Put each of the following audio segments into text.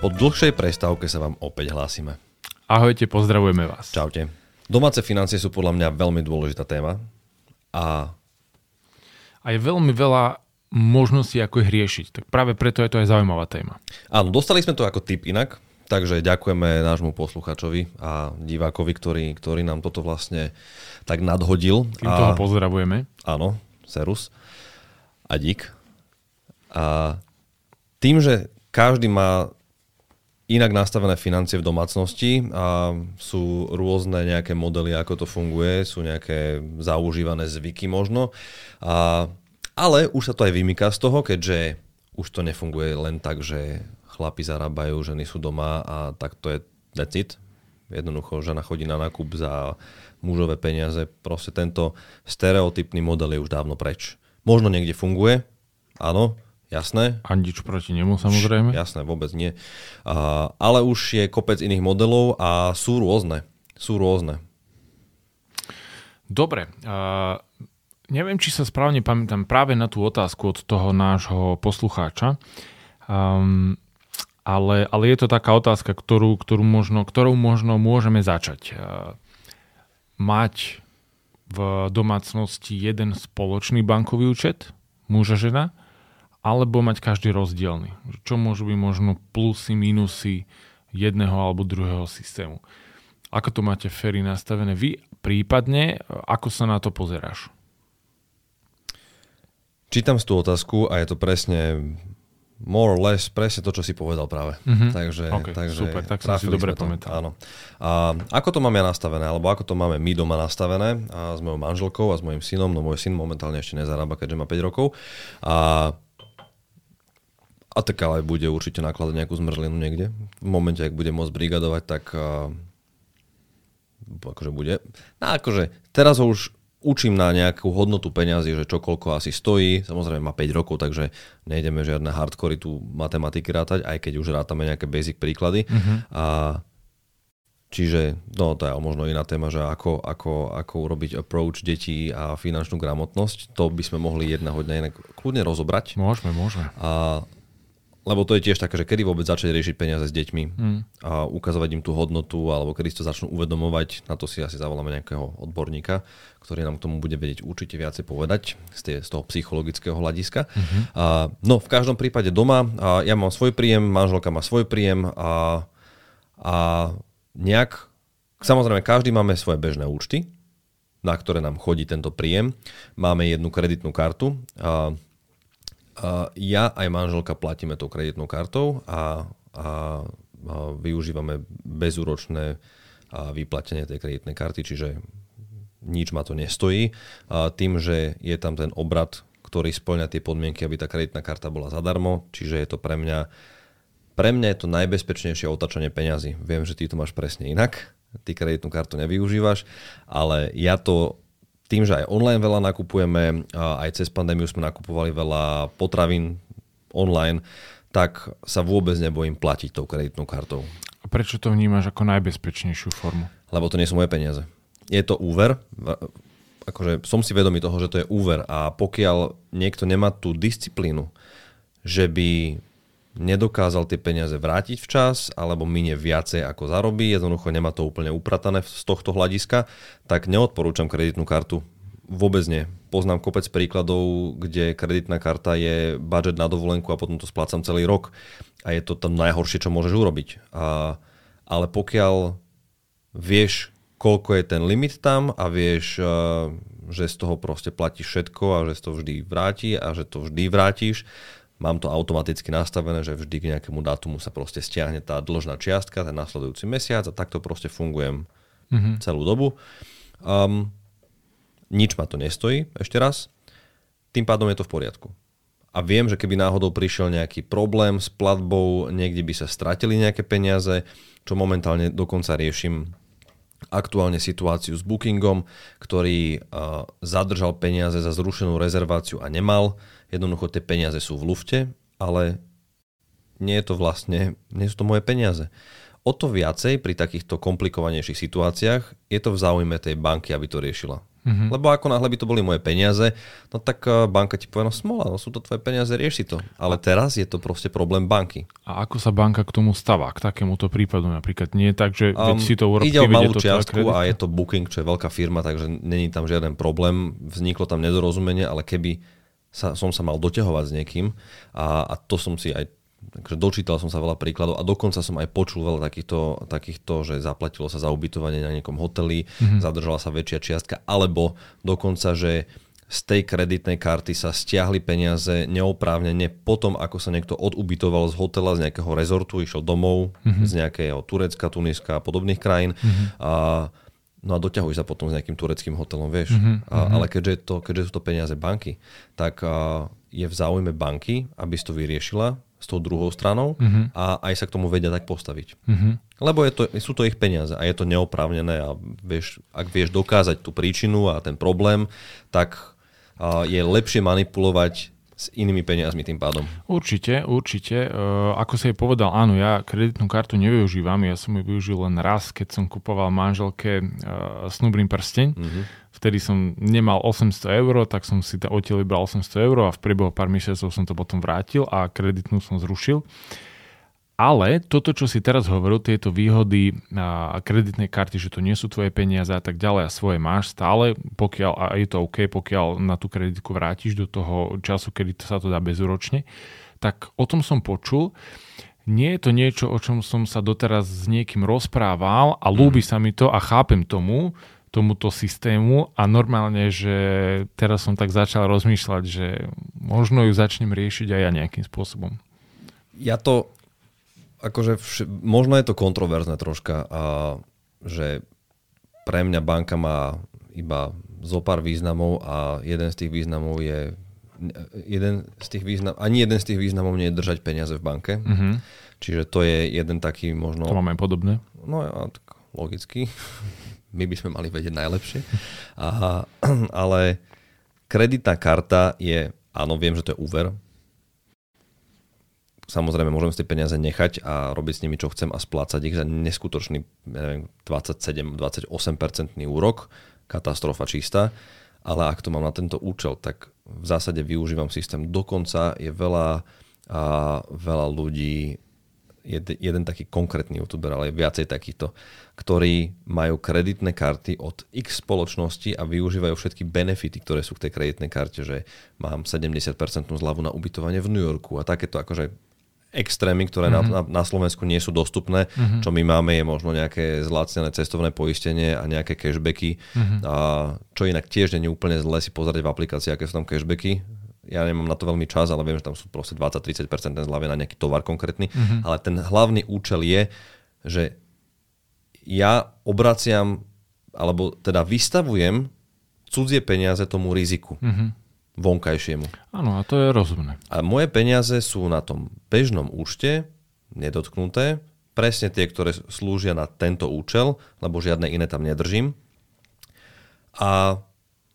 Po dlhšej prestávke sa vám opäť hlásime. Ahojte, pozdravujeme vás. Čaute. Domáce financie sú podľa mňa veľmi dôležitá téma a A je veľmi veľa možností, ako ich riešiť. Tak práve preto je to aj zaujímavá téma. áno, dostali sme to ako tip inak, takže ďakujeme nášmu posluchačovi a divákovi, ktorý, ktorý nám toto vlastne tak nadhodil. Týmto a, pozdravujeme. Áno, serus a dík. A tým, že každý má inak nastavené financie v domácnosti a sú rôzne nejaké modely, ako to funguje, sú nejaké zaužívané zvyky možno. A, ale už sa to aj vymýka z toho, keďže už to nefunguje len tak, že chlapi zarábajú, ženy sú doma a tak to je that's it. Jednoducho žena chodí na nákup za mužové peniaze. Proste tento stereotypný model je už dávno preč. Možno niekde funguje, áno, jasné, A nič proti nemu samozrejme. Jasné, vôbec nie. A, ale už je kopec iných modelov a sú rôzne. Sú rôzne. Dobre. Uh, neviem, či sa správne pamätám práve na tú otázku od toho nášho poslucháča. Um, ale, ale je to taká otázka, ktorú, ktorú možno, ktorou možno môžeme začať. Uh, mať v domácnosti jeden spoločný bankový účet, muža, žena, alebo mať každý rozdielny. Čo môžu byť možno plusy, minusy jedného alebo druhého systému. Ako to máte Ferry nastavené vy? Prípadne, ako sa na to pozeráš? Čítam si tú otázku a je to presne more or less presne to, čo si povedal práve. Mhm. Takže, OK, takže super, tak som si dobre pamätal. Áno. A ako to mám ja nastavené, alebo ako to máme my doma nastavené a s mojou manželkou a s mojim synom, no môj syn momentálne ešte nezarába, keďže má 5 rokov. A a tak ale bude určite nakladať nejakú zmrzlinu niekde. V momente, ak bude môcť brigadovať, tak uh, akože bude. No akože teraz ho už učím na nejakú hodnotu peňazí, že čo koľko asi stojí. Samozrejme má 5 rokov, takže nejdeme žiadne hardkory tu matematiky rátať, aj keď už rátame nejaké basic príklady. Mhm. A Čiže, no to je možno iná téma, že ako, ako, ako urobiť approach detí a finančnú gramotnosť. To by sme mohli jedného dňa inak kľudne rozobrať. Môžeme, môžeme. A, lebo to je tiež také, že kedy vôbec začať riešiť peniaze s deťmi Mm. a ukazovať im tú hodnotu, alebo kedy si to začnú uvedomovať, na to si asi zavoláme nejakého odborníka, ktorý nám k tomu bude vedieť určite viacej povedať z, tie, z toho psychologického hľadiska. Mhm. A, no v každom prípade doma, a ja mám svoj príjem, manželka má svoj príjem a, a nejak, samozrejme každý máme svoje bežné účty, na ktoré nám chodí tento príjem. Máme jednu kreditnú kartu, a ja aj manželka platíme tou kreditnou kartou a, a, a využívame bezúročné a vyplatenie tej kreditnej karty, čiže nič ma to nestojí. A tým, že je tam ten obrad, ktorý splňa tie podmienky, aby tá kreditná karta bola zadarmo, čiže je to pre mňa pre mňa je to najbezpečnejšie otačanie peňazí. Viem, že ty to máš presne inak, ty kreditnú kartu nevyužívaš, ale ja to tým, že aj online veľa nakupujeme, aj cez pandémiu sme nakupovali veľa potravín online, tak sa vôbec nebojím platiť tou kreditnou kartou. A prečo to vnímaš ako najbezpečnejšiu formu? Lebo to nie sú moje peniaze. Je to úver, akože som si vedomý toho, že to je úver a pokiaľ niekto nemá tú disciplínu, že by nedokázal tie peniaze vrátiť včas alebo minie viacej ako zarobí, jednoducho nemá to úplne upratané z tohto hľadiska, tak neodporúčam kreditnú kartu. Vôbec nie. Poznám kopec príkladov, kde kreditná karta je budget na dovolenku a potom to splácam celý rok. A je to to najhoršie, čo môžeš urobiť. A, ale pokiaľ vieš, koľko je ten limit tam a vieš, eh, že z toho proste platíš všetko a že to vždy vráti a že to vždy vrátiš, mám to automaticky nastavené, že vždy k nejakému dátumu sa proste stiahne tá dlžná čiastka, ten nasledujúci mesiac a takto proste fungujem Mhm. celú dobu. Um, nič ma to nestojí, ešte raz. Tým pádom je to v poriadku. A viem, že keby náhodou prišiel nejaký problém s platbou, niekde by sa stratili nejaké peniaze, čo momentálne dokonca riešim aktuálne situáciu s Bookingom, ktorý uh, zadržal peniaze za zrušenú rezerváciu a nemal. Jednoducho tie peniaze sú v lufte, ale nie je to vlastne, nie sú to moje peniaze. O to viacej pri takýchto komplikovanejších situáciách je to v záujme tej banky, aby to riešila. Mm-hmm. Lebo ako náhle by to boli moje peniaze, no tak eh, banka ti povie, no smola, no sú to tvoje peniaze, rieši to. Ale teraz je to proste problém banky. A ako sa banka k tomu stáva, k takémuto prípadu napríklad? Nie je tak, že um, si to urobí, Ide o malú čiastku a je to Booking, čo je veľká firma, takže není tam žiaden problém. Vzniklo tam nedorozumenie, ale keby sa, som sa mal doťahovať s niekým a, a to som si aj Takže dočítal som sa veľa príkladov a dokonca som aj počul veľa takýchto, takýchto že zaplatilo sa za ubytovanie na niekom hoteli, mm-hmm. zadržala sa väčšia čiastka, alebo dokonca, že z tej kreditnej karty sa stiahli peniaze neoprávnene potom, ako sa niekto odubytoval z hotela, z nejakého rezortu, išiel domov mm-hmm. z nejakého Turecka, Tuniska a podobných krajín. Mm-hmm. A, no a doťahuj sa potom s nejakým tureckým hotelom, vieš. Mm-hmm. A, ale keďže, to, keďže sú to peniaze banky, tak a, je v záujme banky, aby si to vyriešila s tou druhou stranou uh-huh. a aj sa k tomu vedia tak postaviť. Uh-huh. Lebo je to, sú to ich peniaze a je to neoprávnené a vieš, ak vieš dokázať tú príčinu a ten problém, tak uh, je lepšie manipulovať s inými peniazmi tým pádom. Určite, určite. Uh, ako sa jej povedal, áno, ja kreditnú kartu nevyužívam, ja som ju využil len raz, keď som kupoval manželke snubný prsteň. Uh-huh vtedy som nemal 800 eur, tak som si odtiaľ vybral 800 eur a v priebehu pár mesiacov som to potom vrátil a kreditnú som zrušil. Ale toto, čo si teraz hovoril, tieto výhody a kreditnej karty, že to nie sú tvoje peniaze a tak ďalej a svoje máš stále, pokiaľ, a je to OK, pokiaľ na tú kreditku vrátiš do toho času, kedy to sa to dá bezúročne, tak o tom som počul. Nie je to niečo, o čom som sa doteraz s niekým rozprával a ľúbi sa mi to a chápem tomu, tomuto systému a normálne, že teraz som tak začal rozmýšľať, že možno ju začnem riešiť aj ja nejakým spôsobom. Ja to, akože vš- možno je to kontroverzné troška, a že pre mňa banka má iba zo pár významov a jeden z tých významov je jeden z tých význam, ani jeden z tých významov nie je držať peniaze v banke. Mm-hmm. Čiže to je jeden taký možno... To máme podobné. No ja, tak logicky my by sme mali vedieť najlepšie. A, ale kreditná karta je, áno, viem, že to je úver. Samozrejme, môžem si tie peniaze nechať a robiť s nimi, čo chcem a splácať ich za neskutočný neviem, 27-28% úrok. Katastrofa čistá. Ale ak to mám na tento účel, tak v zásade využívam systém. Dokonca je veľa, a veľa ľudí jeden, jeden taký konkrétny youtuber, ale viacej takýchto, ktorí majú kreditné karty od x spoločnosti a využívajú všetky benefity, ktoré sú k tej kreditnej karte, že mám 70% zľavu na ubytovanie v New Yorku a takéto akože extrémy, ktoré mm-hmm. na, na, na Slovensku nie sú dostupné. Mm-hmm. Čo my máme je možno nejaké zlacnené cestovné poistenie a nejaké cashbacky. Mm-hmm. A čo inak tiež nie je úplne zle si pozrieť v aplikácii, aké sú tam cashbacky ja nemám na to veľmi čas, ale viem, že tam sú proste 20-30% zľavy na nejaký tovar konkrétny, mm-hmm. ale ten hlavný účel je, že ja obraciam, alebo teda vystavujem cudzie peniaze tomu riziku. Mm-hmm vonkajšiemu. Áno, a to je rozumné. A moje peniaze sú na tom bežnom účte, nedotknuté, presne tie, ktoré slúžia na tento účel, lebo žiadne iné tam nedržím. A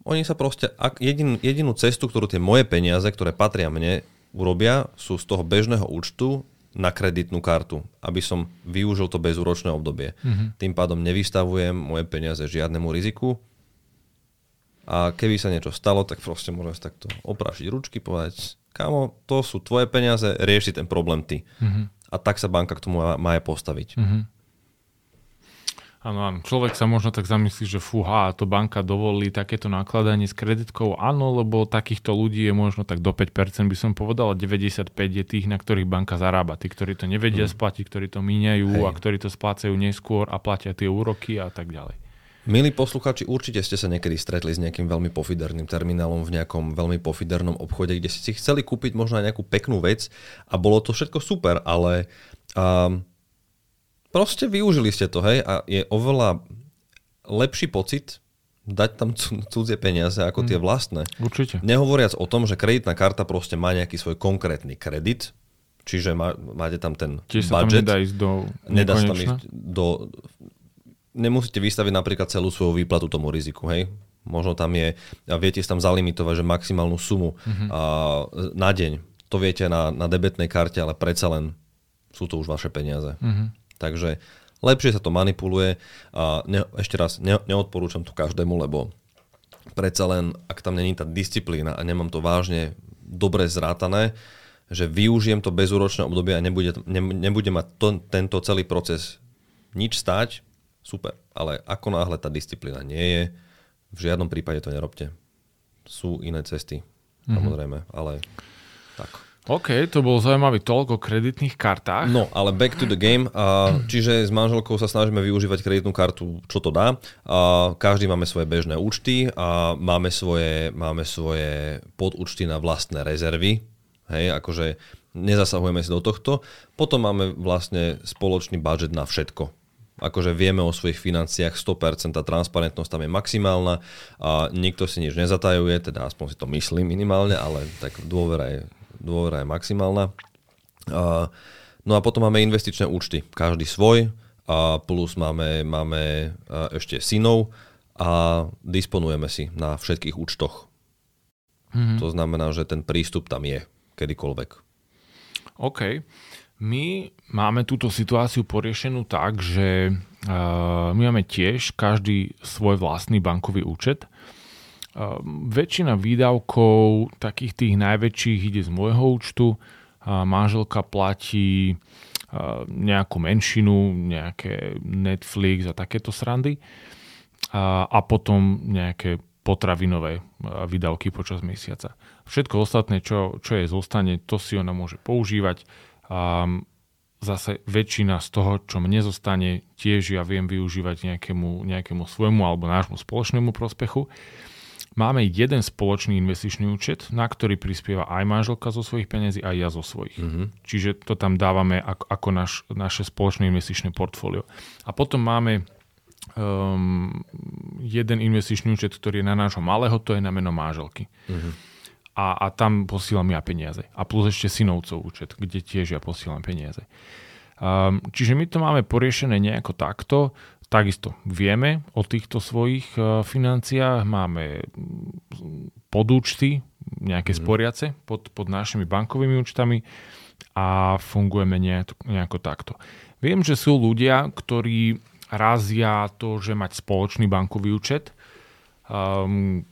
oni sa proste, ak jedin, jedinú cestu, ktorú tie moje peniaze, ktoré patria mne, urobia, sú z toho bežného účtu na kreditnú kartu, aby som využil to bezúročné obdobie. Mm-hmm. Tým pádom nevystavujem moje peniaze žiadnemu riziku a keby sa niečo stalo, tak proste môžem si takto oprášiť ručky, povedať, kámo, to sú tvoje peniaze, rieši ten problém ty. Mm-hmm. A tak sa banka k tomu má, aj postaviť. Mm-hmm. Áno, áno. Človek sa možno tak zamyslí, že fúha, to banka dovolí takéto nakladanie s kreditkou. Áno, lebo takýchto ľudí je možno tak do 5% by som povedal, 95 je tých, na ktorých banka zarába. Tí, ktorí to nevedia hmm. splatiť, ktorí to míňajú Hej. a ktorí to splácajú neskôr a platia tie úroky a tak ďalej. Milí posluchači, určite ste sa niekedy stretli s nejakým veľmi pofiderným terminálom v nejakom veľmi pofidernom obchode, kde ste si chceli kúpiť možno aj nejakú peknú vec a bolo to všetko super, ale um, proste využili ste to, hej, a je oveľa lepší pocit dať tam cudzie peniaze ako tie mm. vlastné. Určite. Nehovoriac o tom, že kreditná karta proste má nejaký svoj konkrétny kredit, čiže má, máte tam ten Čiže budget. sa tam nedá ísť do Nedá sa tam ísť do... Nemusíte vystaviť napríklad celú svoju výplatu tomu riziku, hej? Možno tam je, a viete si tam zalimitovať, že maximálnu sumu mm-hmm. a, na deň. To viete na, na debetnej karte, ale predsa len sú to už vaše peniaze. Mm-hmm. Takže lepšie sa to manipuluje a ne, ešte raz, ne, neodporúčam to každému, lebo predsa len, ak tam není tá disciplína a nemám to vážne dobre zrátané, že využijem to bezúročné obdobie a nebude, ne, nebude mať to, tento celý proces nič stáť, super. Ale ako náhle tá disciplína nie je, v žiadnom prípade to nerobte. Sú iné cesty, mm-hmm. samozrejme, ale tak. OK, to bol zaujímavý toľko kreditných kartách. No, ale back to the game. A, čiže s manželkou sa snažíme využívať kreditnú kartu, čo to dá. A, každý máme svoje bežné účty a máme svoje, máme svoje podúčty na vlastné rezervy. Hej, akože nezasahujeme si do tohto. Potom máme vlastne spoločný budget na všetko akože vieme o svojich financiách 100%, tá transparentnosť tam je maximálna a nikto si nič nezatajuje, teda aspoň si to myslím minimálne, ale tak dôvera je, dôvera je maximálna. A, no a potom máme investičné účty, každý svoj, a plus máme, máme ešte synov a disponujeme si na všetkých účtoch. Mm-hmm. To znamená, že ten prístup tam je kedykoľvek. OK. My máme túto situáciu poriešenú tak, že my máme tiež každý svoj vlastný bankový účet. Väčšina výdavkov, takých tých najväčších, ide z môjho účtu. Manželka platí nejakú menšinu, nejaké Netflix a takéto srandy. A potom nejaké potravinové výdavky počas mesiaca. Všetko ostatné, čo, čo je zostane, to si ona môže používať a zase väčšina z toho, čo mne zostane, tiež ja viem využívať nejakému, nejakému svojmu alebo nášmu spoločnému prospechu. Máme jeden spoločný investičný účet, na ktorý prispieva aj manželka zo svojich peniazí, aj ja zo svojich. Mm-hmm. Čiže to tam dávame ako, ako naš, naše spoločné investičné portfólio. A potom máme um, jeden investičný účet, ktorý je na nášho malého, to je na meno manželky. Mm-hmm a, a tam posielam ja peniaze. A plus ešte synovcov účet, kde tiež ja posielam peniaze. Um, čiže my to máme poriešené nejako takto. Takisto vieme o týchto svojich uh, financiách, máme mm, podúčty, nejaké mm. sporiace pod, pod našimi bankovými účtami a fungujeme nejako, nejako takto. Viem, že sú ľudia, ktorí razia to, že mať spoločný bankový účet, um,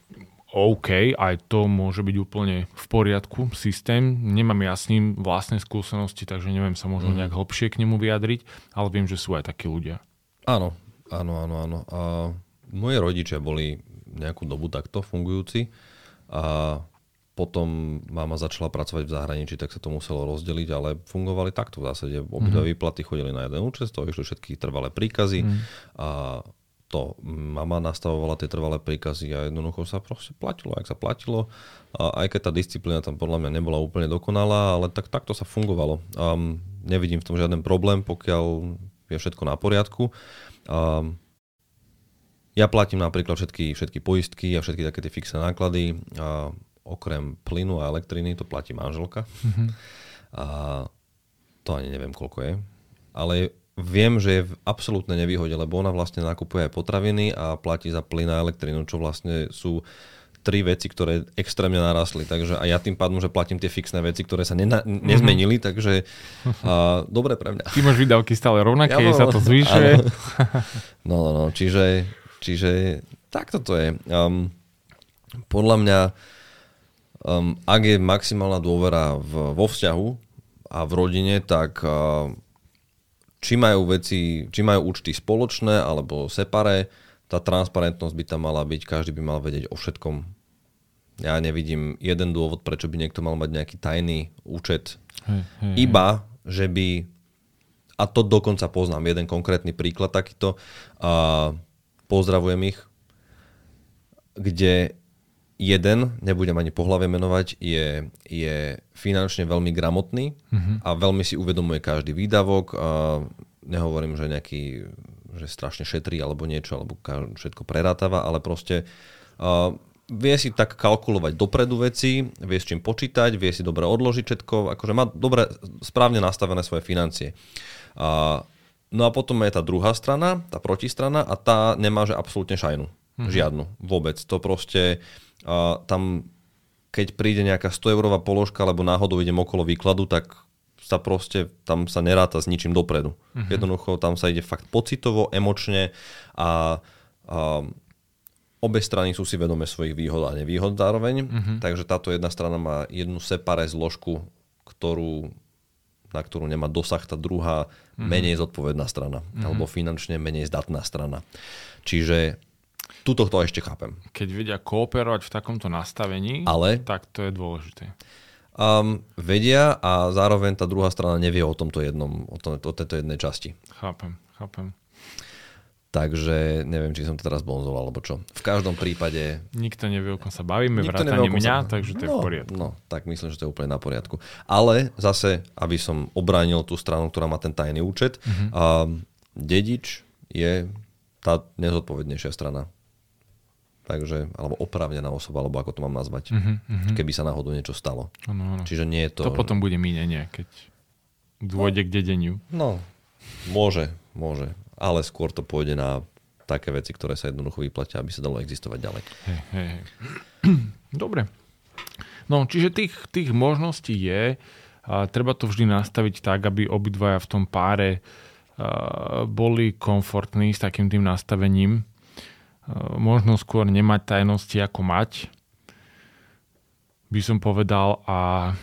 OK, aj to môže byť úplne v poriadku, systém. Nemám ja s ním vlastné skúsenosti, takže neviem sa možno mm. nejak hlbšie k nemu vyjadriť, ale viem, že sú aj takí ľudia. Áno, áno, áno, áno. A moje rodičia boli nejakú dobu takto fungujúci a potom mama začala pracovať v zahraničí, tak sa to muselo rozdeliť, ale fungovali takto v zásade. Obidve mm. výplaty chodili na jeden účet, to išli všetky trvalé príkazy mm. a to mama nastavovala tie trvalé príkazy a jednoducho sa proste platilo, ak sa platilo. A aj keď tá disciplína tam podľa mňa nebola úplne dokonalá, ale tak, takto sa fungovalo. Um, nevidím v tom žiaden problém, pokiaľ je všetko na poriadku. Um, ja platím napríklad všetky, všetky poistky a všetky také tie fixné náklady. A okrem plynu a elektriny to platí manželka. Mm-hmm. A to ani neviem, koľko je. Ale viem, že je v absolútnej nevýhode, lebo ona vlastne nakupuje aj potraviny a platí za plyn a elektrínu, čo vlastne sú tri veci, ktoré extrémne narastli. Takže a ja tým pádom, že platím tie fixné veci, ktoré sa nena- mhm. nezmenili, mm-hmm. takže a, dobre pre mňa. Ty máš výdavky stále rovnaké, ja, sa to zvyšuje. No, no, no, čiže, čiže takto to je. Um, podľa mňa, um, ak je maximálna dôvera v, vo vzťahu a v rodine, tak uh, či majú veci, či majú účty spoločné alebo separé, tá transparentnosť by tam mala byť, každý by mal vedieť o všetkom. Ja nevidím jeden dôvod, prečo by niekto mal mať nejaký tajný účet. Hej, hej, Iba, že by, a to dokonca poznám, jeden konkrétny príklad takýto, a pozdravujem ich, kde jeden, nebudem ani pohľavie menovať, je, je finančne veľmi gramotný mm-hmm. a veľmi si uvedomuje každý výdavok. A nehovorím, že nejaký že strašne šetrí alebo niečo, alebo všetko prerátava, ale proste uh, vie si tak kalkulovať dopredu veci, vie s čím počítať, vie si dobre odložiť všetko, akože má dobre, správne nastavené svoje financie. Uh, no a potom je tá druhá strana, tá protistrana a tá nemá že absolútne šajnu. Mm-hmm. Žiadnu. Vôbec. To proste a tam, keď príde nejaká 100 eurová položka, alebo náhodou idem okolo výkladu, tak sa proste, tam sa neráta s ničím dopredu. Uh-huh. Jednoducho tam sa ide fakt pocitovo, emočne a, a obe strany sú si vedomé svojich výhod a nevýhod zároveň, uh-huh. takže táto jedna strana má jednu separé zložku, ktorú, na ktorú nemá dosah tá druhá uh-huh. menej zodpovedná strana, uh-huh. alebo finančne menej zdatná strana. Čiže tuto to ešte chápem. Keď vedia kooperovať v takomto nastavení, Ale, tak to je dôležité. Um, vedia a zároveň tá druhá strana nevie o tomto jednom, o, to, o tejto jednej časti. Chápem, chápem. Takže neviem, či som to teraz bonzoval, alebo čo. V každom prípade... Nikto nevie, o kom sa bavíme, vrátane mňa, sa... takže to je no, v poriadku. No, tak myslím, že to je úplne na poriadku. Ale zase, aby som obránil tú stranu, ktorá má ten tajný účet, uh-huh. a dedič je tá nezodpovednejšia strana. Takže, alebo oprávnená osoba, alebo ako to mám nazvať, uh-huh, uh-huh. keby sa náhodou niečo stalo. Ano, ano. Čiže nie je to... To potom bude mínenie, keď dôjde no, k dedeniu. No, môže, môže ale skôr to pôjde na také veci, ktoré sa jednoducho vyplatia, aby sa dalo existovať ďalej. Hey, hey, hey. Dobre. No, čiže tých, tých možností je, a treba to vždy nastaviť tak, aby obidvaja v tom páre a, boli komfortní s takým tým nastavením. A, možno skôr nemať tajnosti ako mať, by som povedal, a,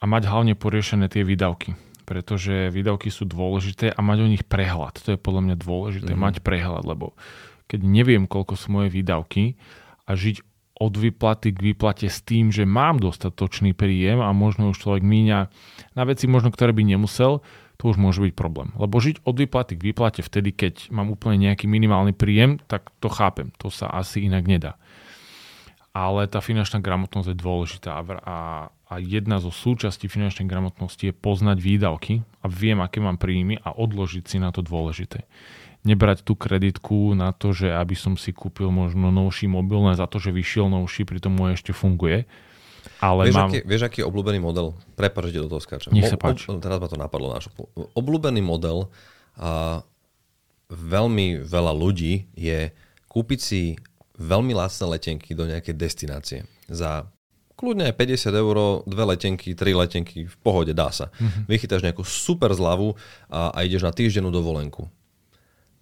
a mať hlavne poriešené tie výdavky pretože výdavky sú dôležité a mať o nich prehľad. To je podľa mňa dôležité, mm-hmm. mať prehľad, lebo keď neviem, koľko sú moje výdavky a žiť od výplaty k výplate s tým, že mám dostatočný príjem a možno už človek míňa na veci, možno ktoré by nemusel, to už môže byť problém. Lebo žiť od výplaty k výplate vtedy, keď mám úplne nejaký minimálny príjem, tak to chápem. To sa asi inak nedá. Ale tá finančná gramotnosť je dôležitá a, a jedna zo súčastí finančnej gramotnosti je poznať výdavky a viem, aké mám príjmy a odložiť si na to dôležité. Nebrať tú kreditku na to, že aby som si kúpil možno novší mobil len za to, že vyšiel novší, pritom môj ešte funguje. Ale vieš, mám... aký, vieš, aký je obľúbený model? Prepač, do toho skáčem. Nech sa páči. Ob, teraz ma to napadlo. Náš obľúbený model a veľmi veľa ľudí je kúpiť si veľmi lacné letenky do nejakej destinácie za kľudne aj 50 eur, dve letenky, tri letenky, v pohode, dá sa. Mm-hmm. Vychytáš nejakú super zľavu a, a ideš na týždennú dovolenku.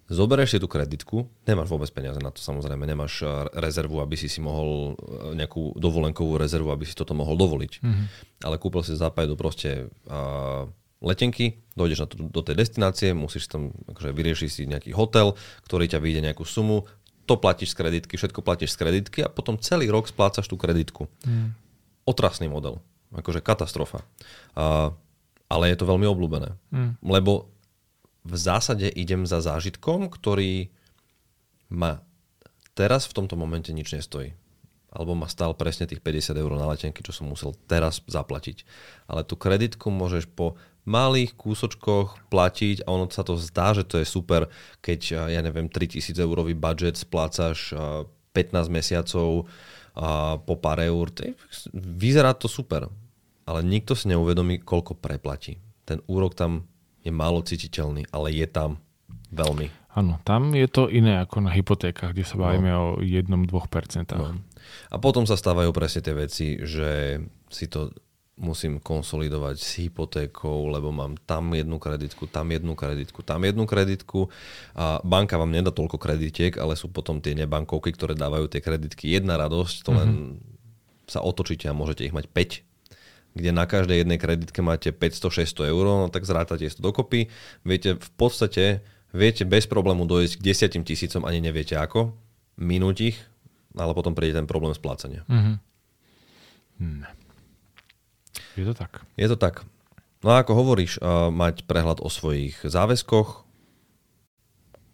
Zoberieš si tú kreditku, nemáš vôbec peniaze na to samozrejme, nemáš eh, rezervu, aby si si mohol eh, nejakú dovolenkovú rezervu, aby si toto mohol dovoliť. Mm-hmm. Ale kúpil si do proste uh, letenky, dojdeš na to, do tej destinácie, musíš tam akože vyriešiť si nejaký hotel, ktorý ťa vyjde nejakú sumu, to platíš z kreditky, všetko platíš z kreditky a potom celý rok splácaš tú kreditku. Mm otrasný model. Akože katastrofa. A, ale je to veľmi obľúbené. Mm. Lebo v zásade idem za zážitkom, ktorý ma teraz v tomto momente nič nestojí. Alebo ma stál presne tých 50 eur na letenky, čo som musel teraz zaplatiť. Ale tú kreditku môžeš po malých kúsočkoch platiť a ono sa to zdá, že to je super, keď, ja neviem, 3000 eurový budget splácaš 15 mesiacov a po pár eur. Vyzerá to super, ale nikto si neuvedomí, koľko preplatí. Ten úrok tam je málo cítiteľný, ale je tam veľmi. Áno, tam je to iné ako na hypotékach, kde sa no. bavíme no. o 1-2%. No. A potom sa stávajú presne tie veci, že si to musím konsolidovať s hypotékou, lebo mám tam jednu kreditku, tam jednu kreditku, tam jednu kreditku. A banka vám nedá toľko kreditiek, ale sú potom tie nebankovky, ktoré dávajú tie kreditky. Jedna radosť, to len mm-hmm. sa otočíte a môžete ich mať 5 kde na každej jednej kreditke máte 500-600 eur, no tak zrátate to dokopy. Viete, v podstate viete bez problému dojsť k 10 tisícom, ani neviete ako, minúť ich, ale potom príde ten problém splácania. Mm-hmm. Hmm. Je to tak. Je to tak. No a ako hovoríš, uh, mať prehľad o svojich záväzkoch,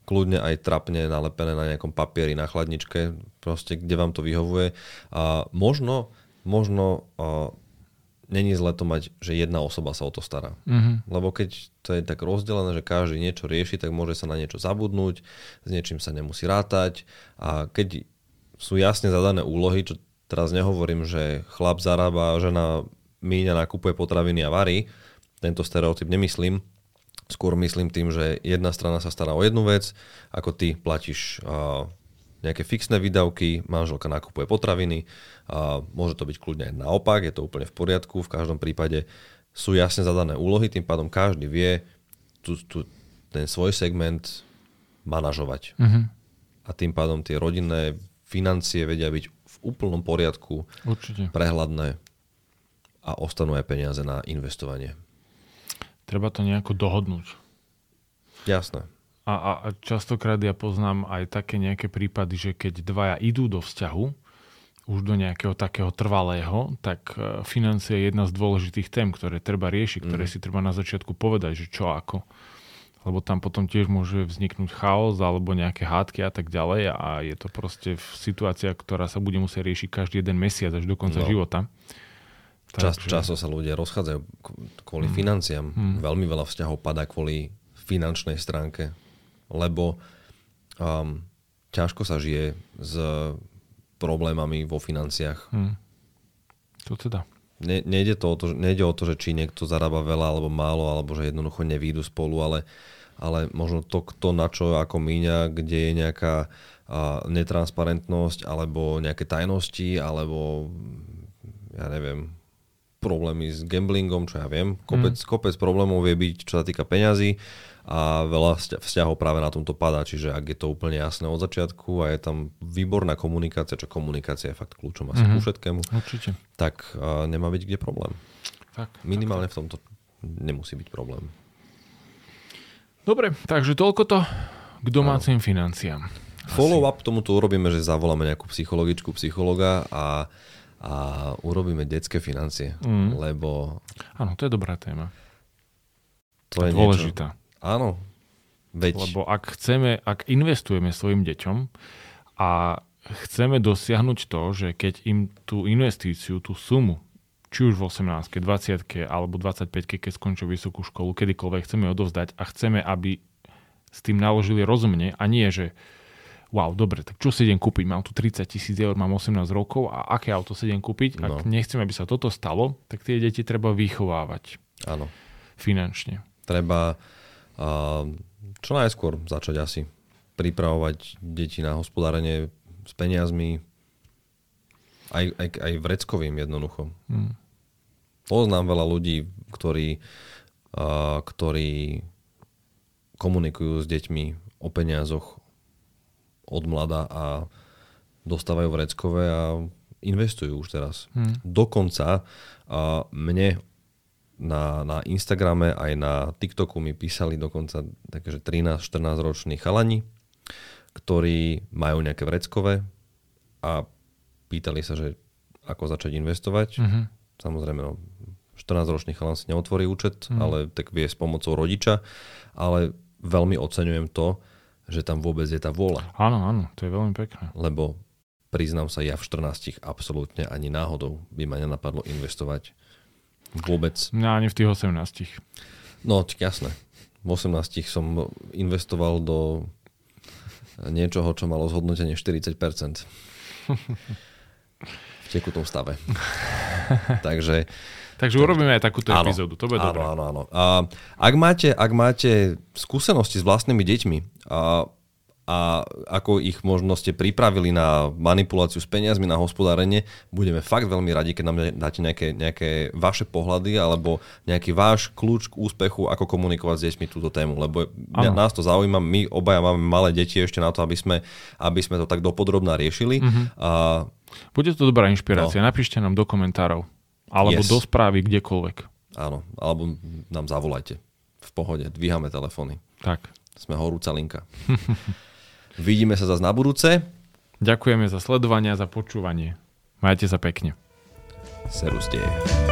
kľudne aj trapne nalepené na nejakom papieri, na chladničke, proste kde vám to vyhovuje. A možno, možno uh, není zle to mať, že jedna osoba sa o to stará. Mm-hmm. Lebo keď to je tak rozdelené, že každý niečo rieši, tak môže sa na niečo zabudnúť, s niečím sa nemusí rátať a keď sú jasne zadané úlohy, čo teraz nehovorím, že chlap zarába, žena míňa nakupuje potraviny a varí. Tento stereotyp nemyslím. Skôr myslím tým, že jedna strana sa stará o jednu vec, ako ty platíš uh, nejaké fixné výdavky, manželka nakupuje potraviny, a môže to byť kľudne aj naopak, je to úplne v poriadku, v každom prípade sú jasne zadané úlohy, tým pádom každý vie tu, tu, ten svoj segment manažovať. Mm-hmm. A tým pádom tie rodinné financie vedia byť v úplnom poriadku, Určite. prehľadné a ostanú aj peniaze na investovanie. Treba to nejako dohodnúť. Jasné. A, a, a častokrát ja poznám aj také nejaké prípady, že keď dvaja idú do vzťahu, už do nejakého takého trvalého, tak e, financie je jedna z dôležitých tém, ktoré treba riešiť, ktoré Mhm. si treba na začiatku povedať, že čo ako. Lebo tam potom tiež môže vzniknúť chaos alebo nejaké hádky a tak ďalej a je to proste situácia, ktorá sa bude musieť riešiť každý jeden mesiac až do konca No. života. Čas, Takže- často sa ľudia rozchádzajú kvôli financiám. Veľmi veľa vzťahov padá kvôli finančnej stránke, lebo um, ťažko sa žije s problémami vo financiách. Hm. To teda. Ne, nejde, to o to, nejde o to, že či niekto zarába veľa alebo málo, alebo že jednoducho nevídu spolu, ale, ale možno to, kto na čo ako míňa, kde je nejaká a, netransparentnosť, alebo nejaké tajnosti, alebo ja neviem, problémy s gamblingom, čo ja viem. Kopec, mm. kopec problémov vie byť, čo sa týka peňazí a veľa vzťa- vzťahov práve na tomto padá. Čiže ak je to úplne jasné od začiatku a je tam výborná komunikácia, čo komunikácia je fakt kľúčom asi mm-hmm. ku všetkému, Určite. tak uh, nemá byť kde problém. Tak. Minimálne v tomto nemusí byť problém. Dobre, takže toľko to k domácim financiám. Follow-up tomuto urobíme, že zavoláme nejakú psychologičku, psychologa a, a urobíme detské financie, mm. lebo Áno, to je dobrá téma. to je Dôležitá. niečo... Áno, veď... Lebo ak chceme, ak investujeme svojim deťom a chceme dosiahnuť to, že keď im tú investíciu, tú sumu, či už v 18, 20 alebo 25, keď skončia vysokú školu, kedykoľvek chceme odovzdať a chceme, aby s tým naložili rozumne a nie, že wow, dobre, tak čo si idem kúpiť? Mám tu 30 tisíc eur, mám 18 rokov a aké auto si idem kúpiť? Ak No. nechcem, aby sa toto stalo, tak tie deti treba vychovávať Áno, finančne. treba uh, čo najskôr začať asi pripravovať deti na hospodárenie s peniazmi, aj, aj, aj vreckovým jednoducho. Hmm. Poznám veľa ľudí, ktorí, uh, ktorí komunikujú s deťmi o peniazoch od mlada a dostávajú vreckové a investujú už teraz. Hmm. Dokonca uh, mne na, na Instagrame aj na TikToku mi písali dokonca takže 13-14 roční chalani, ktorí majú nejaké vreckové a pýtali sa, že ako začať investovať. Mhm. Samozrejme, no, 14-ročný chalan si neotvorí účet, mm. ale tak vie s pomocou rodiča, ale veľmi oceňujem to, že tam vôbec je tá vôľa, Áno, áno, to je veľmi pekné. lebo priznám sa, ja v 14 absolútne ani náhodou by ma nenapadlo investovať vôbec. No ani v tých 18. No, jasné. V 18 som investoval do niečoho, čo malo zhodnotenie 40% v tekutom stave. Takže Takže urobíme aj takúto Áno. epizódu, to bude áno, dobré. áno, áno. A ak, máte, ak máte skúsenosti s vlastnými deťmi a, a ako ich možno ste pripravili na manipuláciu s peniazmi, na hospodárenie, budeme fakt veľmi radi, keď nám dáte nejaké, nejaké vaše pohľady alebo nejaký váš kľúč k úspechu, ako komunikovať s deťmi túto tému, lebo mňa, nás to zaujíma, my obaja máme malé deti ešte na to, aby sme, aby sme to tak dopodrobná riešili. Mhm. Mm-hmm. A Bude to dobrá inšpirácia, no. napíšte nám do komentárov. Alebo Yes. do správy, kdekoľvek. áno, alebo nám zavolajte. V pohode, dvíhame telefóny. Tak. Sme horúca linka. Vidíme sa zase na budúce. Ďakujeme za sledovanie a za počúvanie. Majte sa pekne. Serus deje.